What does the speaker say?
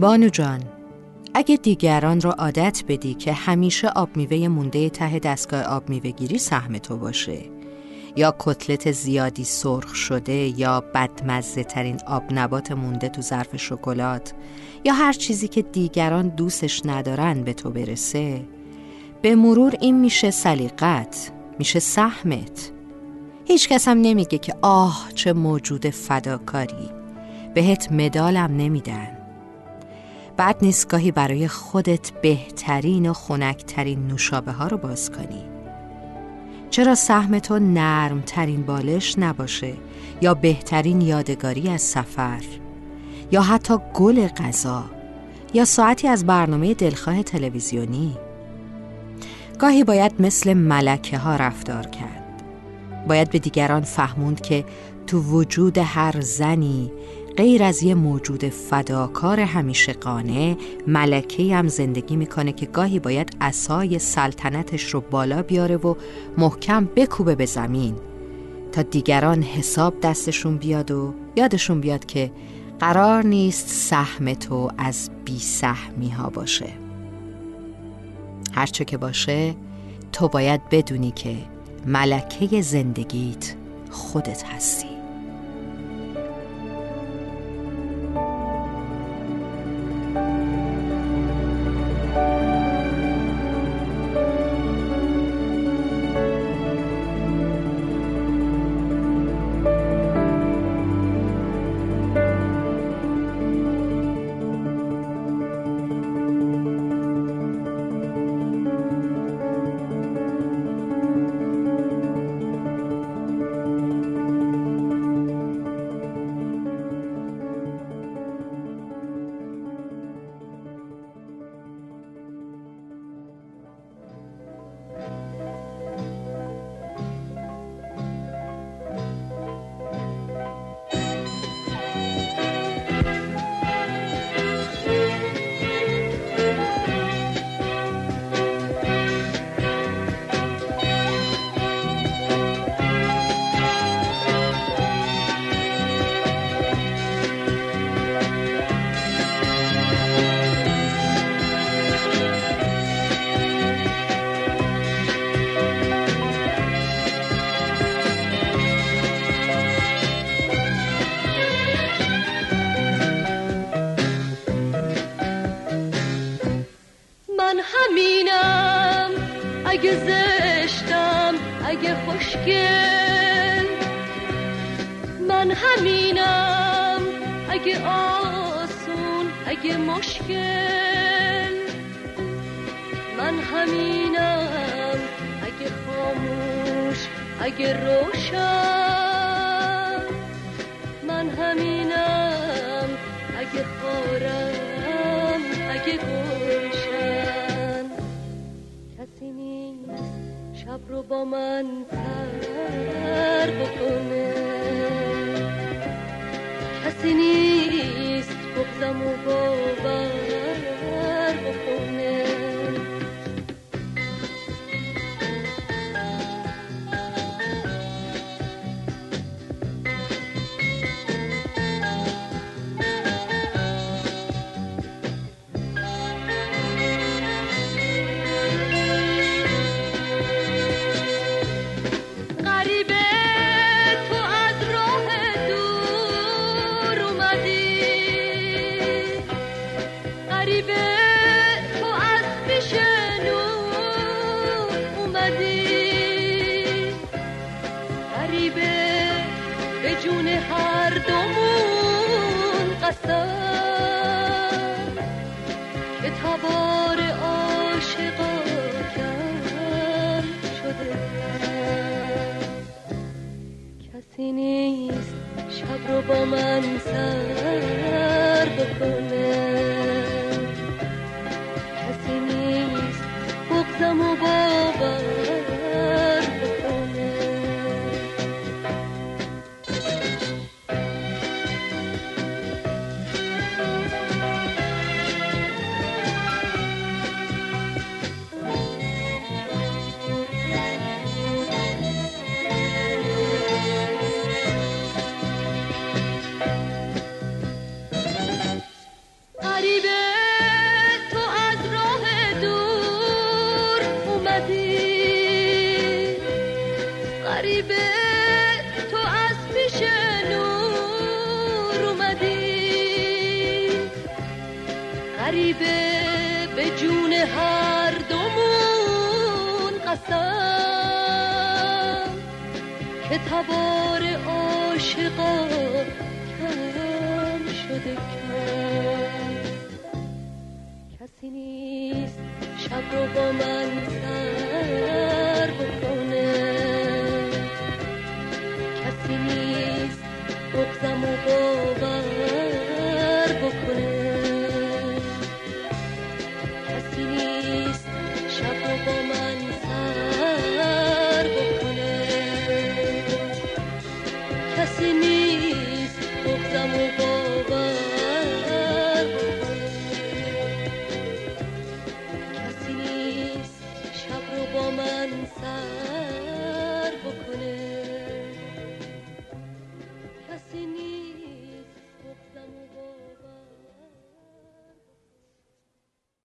بانو جان اگه دیگران را عادت بدی که همیشه آب میوه مونده ته دستگاه آب میوه گیری سهم تو باشه. یا کتلت زیادی سرخ شده یا بدمزه ترین آب نبات مونده تو ظرف شکلات یا هر چیزی که دیگران دوستش ندارن به تو برسه. به مرور این میشه سلیقت میشه سهمت. هیچ کس هم نمیگه که آه چه موجود فداکاری. بهت مدالم نمیدن. بعد نیست گاهی برای خودت بهترین و خنکترین نوشابه ها رو باز کنی. چرا سهم تو نرم ترین بالش نباشه یا بهترین یادگاری از سفر یا حتی گل غذا یا ساعتی از برنامه دلخواه تلویزیونی؟ گاهی باید مثل ملکه ها رفتار کرد. باید به دیگران فهموند که تو وجود هر زنی غیر از یه موجود فداکار همیشه قانه ملکه هم زندگی می‌کنه که گاهی باید اسای سلطنتش رو بالا بیاره و محکم بکوبه به زمین. تا دیگران حساب دستشون بیاد و یادشون بیاد که قرار نیست سهم تو از بی سهمی ها باشه. هرچه که باشه تو باید بدونی که ملکه زندگیت خودت هستی. اگه زشتم اگه خوشگل. من همینم. اگه آسون اگه مشکل. من همینم. اگه خاموش اگه روشن. من همینم. اگه خارم اگه گلشن با من سر بکنه. کسی نیست بغزم و باور کسی نیست شب رو با من سر بکنه کسی نیست. بغزم و باور غریبه به جون هر دومون قسم که تبار عاشقا کم شده کم. کسی نیست شب رو با من سر بکنه کسی نیست بگزم و باور Inside.